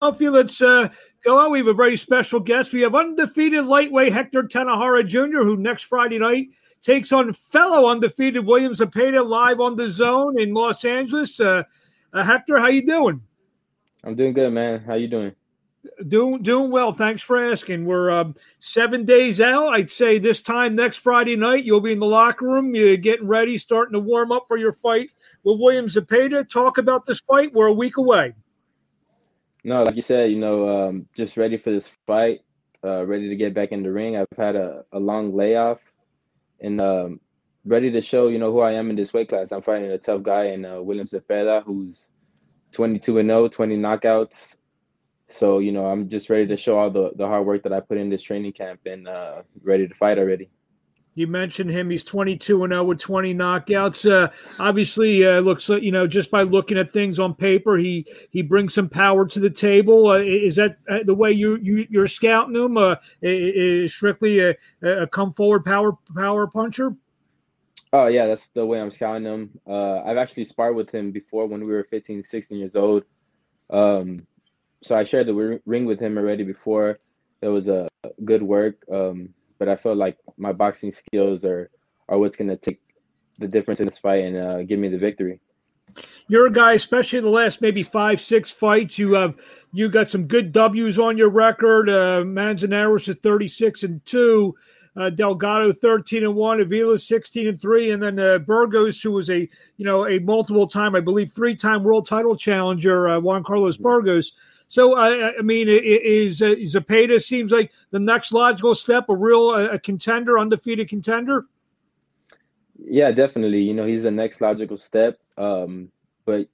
Philadelphia. Let's uh, go on. We have a very special guest. We have undefeated lightweight Hector Tanajara Jr., who next Friday night takes on fellow undefeated William Zepeda live on the zone in Los Angeles. Uh, uh, Hector, how you doing? I'm doing good, man. How you doing? Doing doing well. Thanks for asking. We're um, seven days out. I'd say this time next Friday night, you'll be in the locker room. You're getting ready, starting to warm up for your fight with William Zepeda. Talk about this fight. We're a week away. No, like you said, you know, um, just ready for this fight. Uh, ready to get back in the ring. I've had a, a long layoff, and um, ready to show you know who I am in this weight class. I'm fighting a tough guy in uh, William Zepeda, who's 22 and 0, 20 knockouts. So you know, I'm just ready to show all the the hard work that I put in this training camp, and uh, ready to fight already. You mentioned him. He's 22 and 0 with 20 knockouts. Uh, obviously, uh, looks like you know just by looking at things on paper, he he brings some power to the table. Uh, is that uh, the way you you you're scouting him? Uh, is strictly a, a come forward power power puncher? Oh yeah, that's the way I'm scouting him. Uh, I've actually sparred with him before when we were 15, 16 years old. Um, so I shared the ring with him already before. It was a good work. Um, but I feel like my boxing skills are are what's going to take the difference in this fight and uh, give me the victory. You're a guy, especially the last maybe five, six fights. You have you got some good W's on your record. Uh, Manzanares is 36 and two. Uh, Delgado 13 and one, Avila 16 and three, and then uh, Burgos, who was a you know a multiple time, I believe, three time world title challenger, uh, Juan Carlos Burgos. So I, I mean, is uh, Zepeda seems like the next logical step, a real a contender, undefeated contender. Yeah, definitely. You know, he's the next logical step. Um, but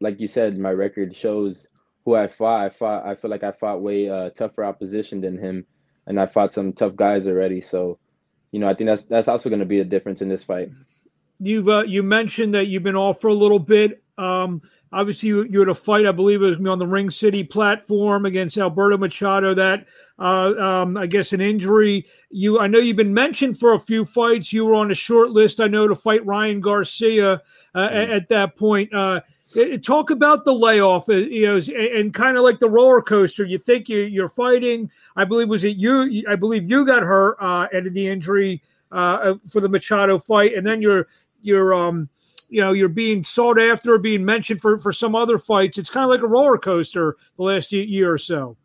like you said, my record shows who I fought. I fought. I feel like I fought way uh, tougher opposition than him, and I fought some tough guys already. So, you know, I think that's that's also going to be a difference in this fight. You've uh, you mentioned that you've been off for a little bit. Um, Obviously, you, you had a fight, I believe it was me on the Ring City platform against Alberto Machado. That uh, um, I guess an injury. You, I know you've been mentioned for a few fights. You were on a short list, I know, to fight Ryan Garcia uh, mm. at, at, that point. Uh, talk about the layoff, uh, you know, and kind of like the roller coaster. You think you, you're fighting. I believe was it you? I believe you got hurt uh, at the injury uh, for the Machado fight, and then you're you're um you know you're being sought after or being mentioned for for some other fights. It's kind of like a roller coaster the last year or so.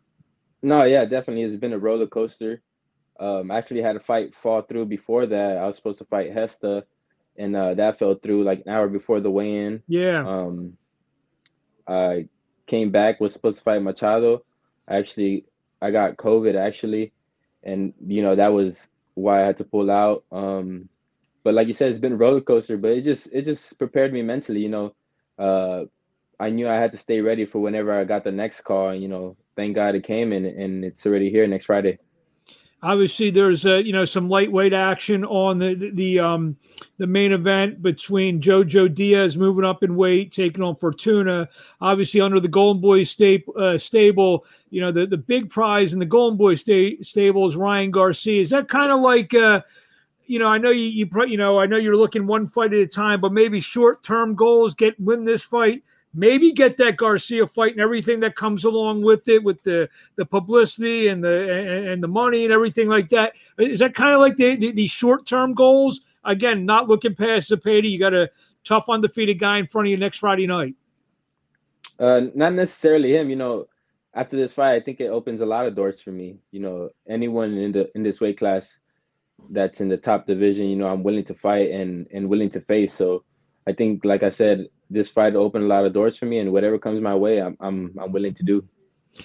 No yeah definitely. It's been a roller coaster. Um I actually had a fight fall through before that. I was supposed to fight hesta and uh, that fell through like an hour before the weigh-in. Yeah. Um i came back was supposed to fight machado. I actually i got covid actually and you know that was why i had to pull out. Um but like you said, it's been a roller coaster. But it just it just prepared me mentally. You know, uh, I knew I had to stay ready for whenever I got the next call. And, you know, thank God it came and and it's already here next Friday. Obviously, there's uh, you know some lightweight action on the the, the um the main event between Jojo Diaz moving up in weight, taking on Fortuna. Obviously, under the Golden Boy stable, uh, stable, you know the the big prize in the Golden Boy sta- stable is Ryan Garcia. Is that kind of like uh, you know, I know you, you, you know, I know you're looking one fight at a time, but maybe short term goals get win this fight, maybe get that Garcia fight and everything that comes along with it, with the the publicity and the and, and the money and everything like that. Is that kind of like the the, the short term goals? Again, not looking past Zepeda. You got a tough undefeated guy in front of you next Friday night. Uh, not necessarily him. You know, after this fight, I think it opens a lot of doors for me. You know, anyone in the in this weight class that's in the top division, you know, I'm willing to fight and and willing to face. So I think, like I said, this fight opened a lot of doors for me, and whatever comes my way, I'm I'm I'm willing to do.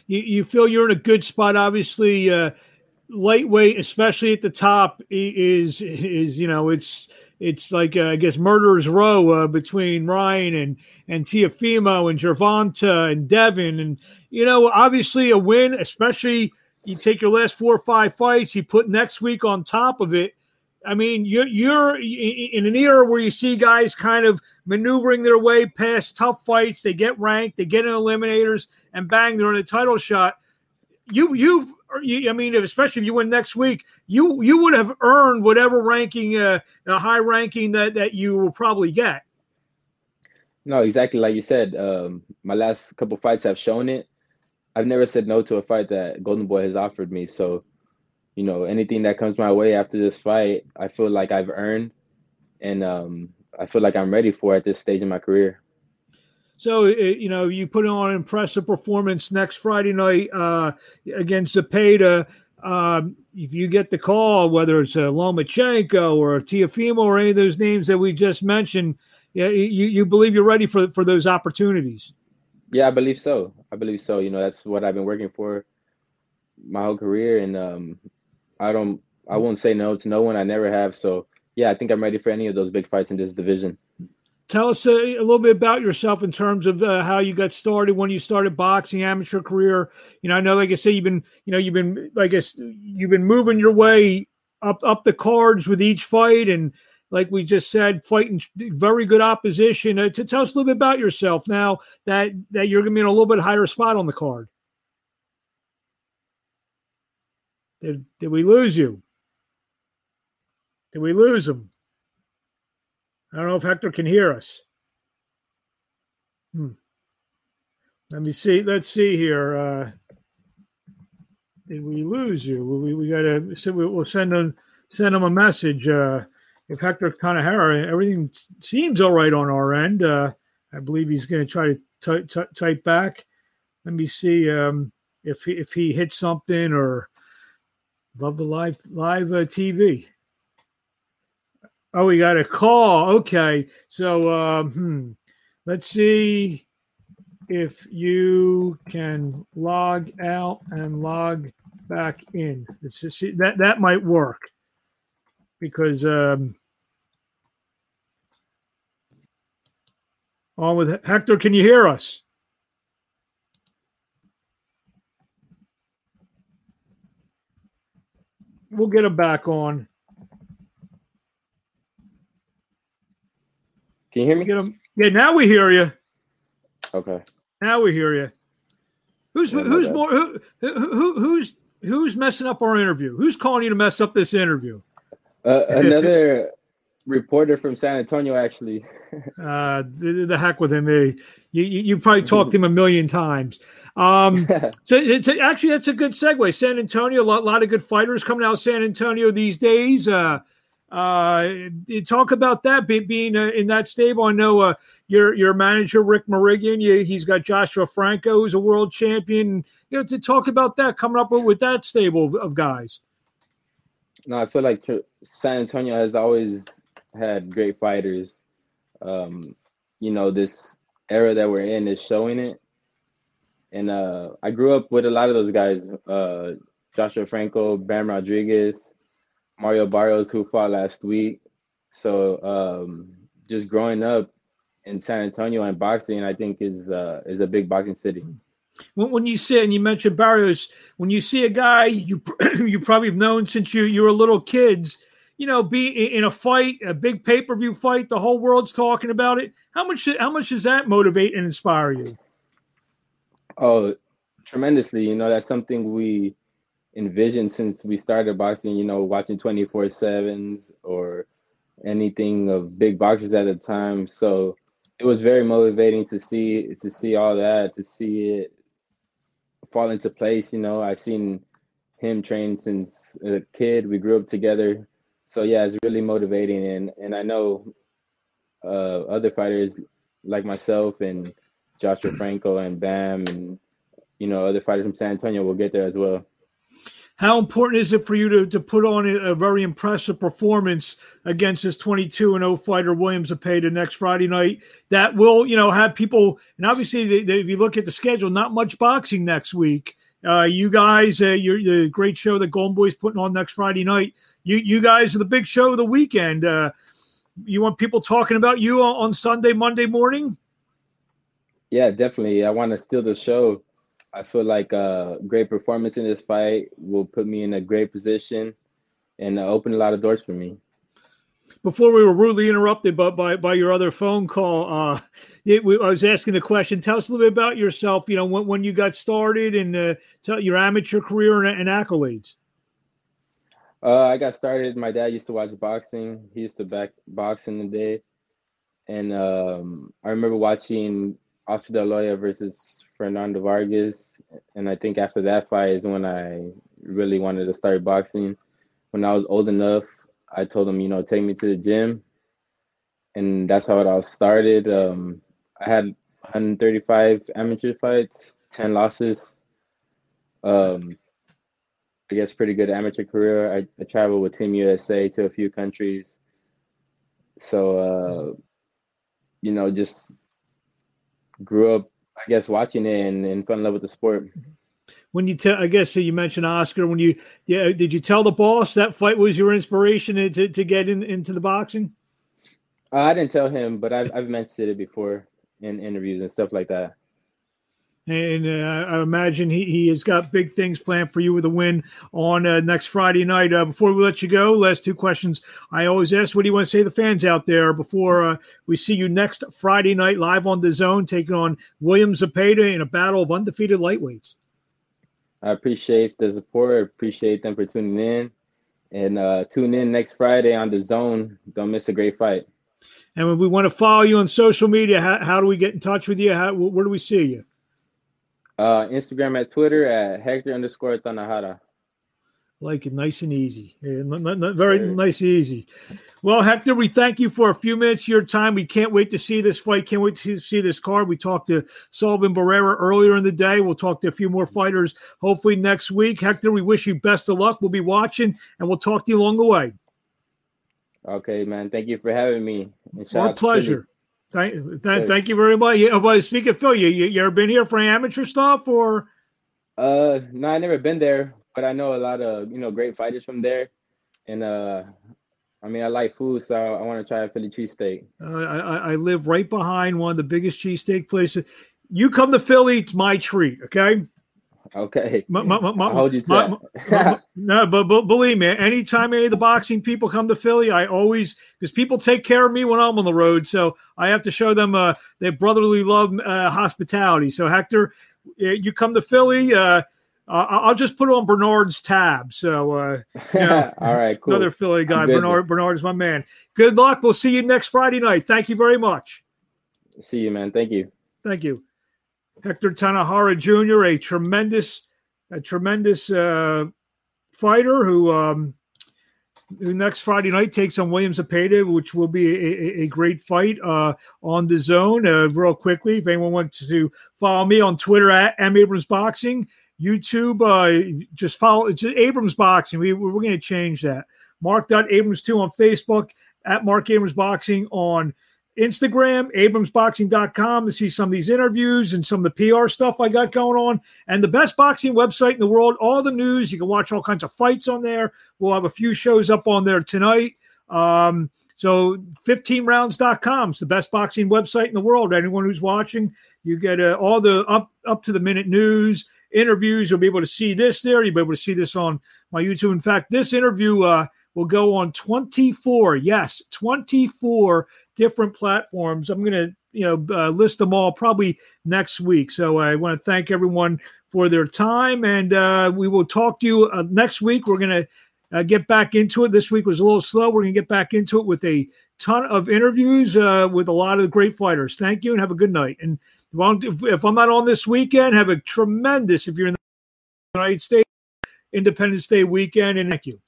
You, you feel you're in a good spot, obviously. Uh, lightweight, especially at the top, is is you know it's it's like uh, I guess murderers row uh, between Ryan and and Teofimo and Gervonta and Devin, and you know obviously a win, especially you take your last four or five fights, you put next week on top of it. I mean, you're you're in an era where you see guys kind of maneuvering their way past tough fights. They get ranked, they get in eliminators, and bang, they're in a title shot. You you've you, I mean, especially if you win next week, you you would have earned whatever ranking, uh, a high ranking that that you will probably get. No, exactly like you said. Um, my last couple fights have shown it I've never said no to a fight that Golden Boy has offered me. So, you know, anything that comes my way after this fight, I feel like I've earned, and um, I feel like I'm ready for at this stage in my career. So, you know, you put on an impressive performance next Friday night uh, against Zepeda. Um, if you get the call, whether it's a Lomachenko or a Teofimo or any of those names that we just mentioned, yeah, you, you believe you're ready for for those opportunities. Yeah, I believe so. I believe so. You know, that's what I've been working for my whole career, and um, I don't, I won't say no to no one. I never have. So yeah, I think I'm ready for any of those big fights in this division. Tell us a, a little bit about yourself in terms of uh, how you got started when you started boxing, amateur career. You know, I know, like I say, you've been, you know, you've been, like I guess, you've been moving your way up up the cards with each fight, and like we just said, fighting very good opposition. Uh, to tell us a little bit about yourself now that that you're going to be in a little bit higher spot on the card. Did did we lose you? Did we lose him? I don't know if Hector can hear us. Hmm. Let me see. Let's see here. Uh, did we lose you? We, we got to. So we'll send them send them a message. Uh, if Hector Tanajara, everything seems all right on our end. Uh, I believe he's going to try to t- t- type back. Let me see um, if he, if he hits something or love the live live uh, TV. Oh, we got a call. Okay. So, um, hmm. let's see if you can log out and log back in. Just, that that might work because um, on with Hector. Can you hear us? We'll get him back on. Can you hear me? Get him. Yeah, now we hear you. Okay. Now we hear you. Who's yeah, who's more who, who who's who's messing up our interview? Who's calling you to mess up this interview? Uh, another reporter from San Antonio, actually. uh, the, the, heck with him. Eh? You, you, you probably talked to him a million times. Um, so actually that's a good segue. San Antonio, a lot, lot of good fighters coming out of San Antonio these days. Uh, uh, talk about that being uh, in that stable. I know uh, your your manager Rick Mirigian. You, he's got Joshua Franco, who's a world champion. You know, to talk about that coming up with, that stable of guys. No, I feel like San Antonio has always had great fighters. Um, you know, this era that we're in is showing it. And uh, I grew up with a lot of those guys: uh, Joshua Franco, Bam Rodriguez. Mario Barrios, who fought last week. So um, just growing up in San Antonio and boxing, I think is uh, is a big boxing city. When, when you say and you mentioned Barrios, when you see a guy you you probably have known since you you were little kids, you know, be in a fight, a big pay per view fight, the whole world's talking about it. How much how much does that motivate and inspire you? Oh, tremendously. You know, that's something we envisioned since we started boxing, you know, watching 24 sevens or anything of big boxers at the time. So it was very motivating to see to see all that, to see it fall into place. You know, I've seen him train since a kid. We grew up together. So yeah, it's really motivating and and I know uh, other fighters like myself and Joshua Franco and Bam and you know other fighters from San Antonio will get there as well. How important is it for you to, to put on a, very impressive performance against this 22 and 0 fighter William Zepeda next Friday night? That will, you know, have people, and obviously, they, they, if you look at the schedule, not much boxing next week. Uh, you guys, uh, you're the great show that Golden Boy's putting on next Friday night. You, you guys are the big show of the weekend. Uh, you want people talking about you on, on Sunday, Monday morning? Yeah, definitely. I want to steal the show I feel like a great performance in this fight will put me in a great position and open a lot of doors for me. Before we were rudely interrupted by by, by your other phone call, uh, it, we, I was asking the question. Tell us a little bit about yourself. You know, when, when you got started and uh, tell your amateur career and, and accolades. Uh, I got started. My dad used to watch boxing. He used to back box in the day, and um, I remember watching Oscar De La Hoya versus Fernando Vargas, and I think after that fight is when I really wanted to start boxing. When I was old enough, I told him, you know, take me to the gym, and that's how it all started. Um, I had 135 amateur fights, 10 losses. Um, I guess pretty good amateur career. I, I traveled with Team USA to a few countries. So, uh, you know, just grew up, I guess, watching it and, and fell in love with the sport. When you tell, I guess so you mentioned Oscar. When you, yeah, did you tell the boss that fight was your inspiration to, to get in, into the boxing? Uh, I didn't tell him, but I've, I've mentioned it before in interviews and stuff like that. And uh, I imagine he, he has got big things planned for you with a win on uh, next Friday night. Uh, before we let you go, last two questions I always ask: What do you want to say to the fans out there before uh, we see you next Friday night live on the Zone, taking on William Zepeda in a battle of undefeated lightweights? I appreciate the support. I appreciate them for tuning in, and uh, tune in next Friday on the Zone. Don't miss a great fight. And if we want to follow you on social media, how, how do we get in touch with you? How, where do we see you? Uh, Instagram at Twitter at Hector underscore Tanajara. Like it nice and easy. Yeah, not, not very nice and easy. Well, Hector, we thank you for a few minutes of your time. We can't wait to see this fight. Can't wait to see this card. We talked to Sullivan Barrera earlier in the day. We'll talk to a few more fighters hopefully next week. Hector, we wish you best of luck. We'll be watching and we'll talk to you along the way. Okay, man. Thank you for having me. Our pleasure. Thank, th- thank you very much. Yeah, but speaking of Phil, you, you, you ever been here for amateur stuff or? Uh, no, I never been there, but I know a lot of you know great fighters from there, and uh, I mean I like food, so I want to try a Philly cheesesteak. Uh, I, I live right behind one of the biggest cheesesteak places. You come to Philly, it's my treat. Okay. Okay. My, my, my, hold you to no, but, but believe me, anytime any of the boxing people come to Philly, I always because people take care of me when I'm on the road, so I have to show them uh, their brotherly love, uh, hospitality. So Hector, you come to Philly, uh, I'll just put on Bernard's tab. So, uh, you know, all right, cool. Another Philly guy, Bernard. Bernard is my man. Good luck. We'll see you next Friday night. Thank you very much. See you, man. Thank you. Thank you. Hector Tanajara Jr., a tremendous, a tremendous uh, fighter who, um, who next Friday night takes on William Zepeda, which will be a, a, great fight uh, on the zone. Uh, real quickly, if anyone wants to follow me on Twitter at M Abrams Boxing, YouTube, uh, just follow it's Abrams Boxing. We, we're going to change that. Marc Abrams two on Facebook at Marc Abrams Boxing on Instagram, abramsboxing.com to see some of these interviews and some of the PR stuff I got going on. And the best boxing website in the world, all the news. You can watch all kinds of fights on there. We'll have a few shows up on there tonight. Um, so 15rounds.com is the best boxing website in the world. Anyone who's watching, you get uh, all the up up to the minute news, interviews. You'll be able to see this there. You'll be able to see this on my YouTube. In fact, this interview uh, will go on 24, yes, 24 different platforms. I'm going to you know uh, list them all probably next week. So I want to thank everyone for their time, and uh, we will talk to you uh, next week. We're going to uh, get back into it. This week was a little slow. We're going to get back into it with a ton of interviews uh, with a lot of the great fighters. Thank you, and have a good night. And if I'm not on this weekend, have a tremendous if you're in the United States Independence Day weekend, and thank you.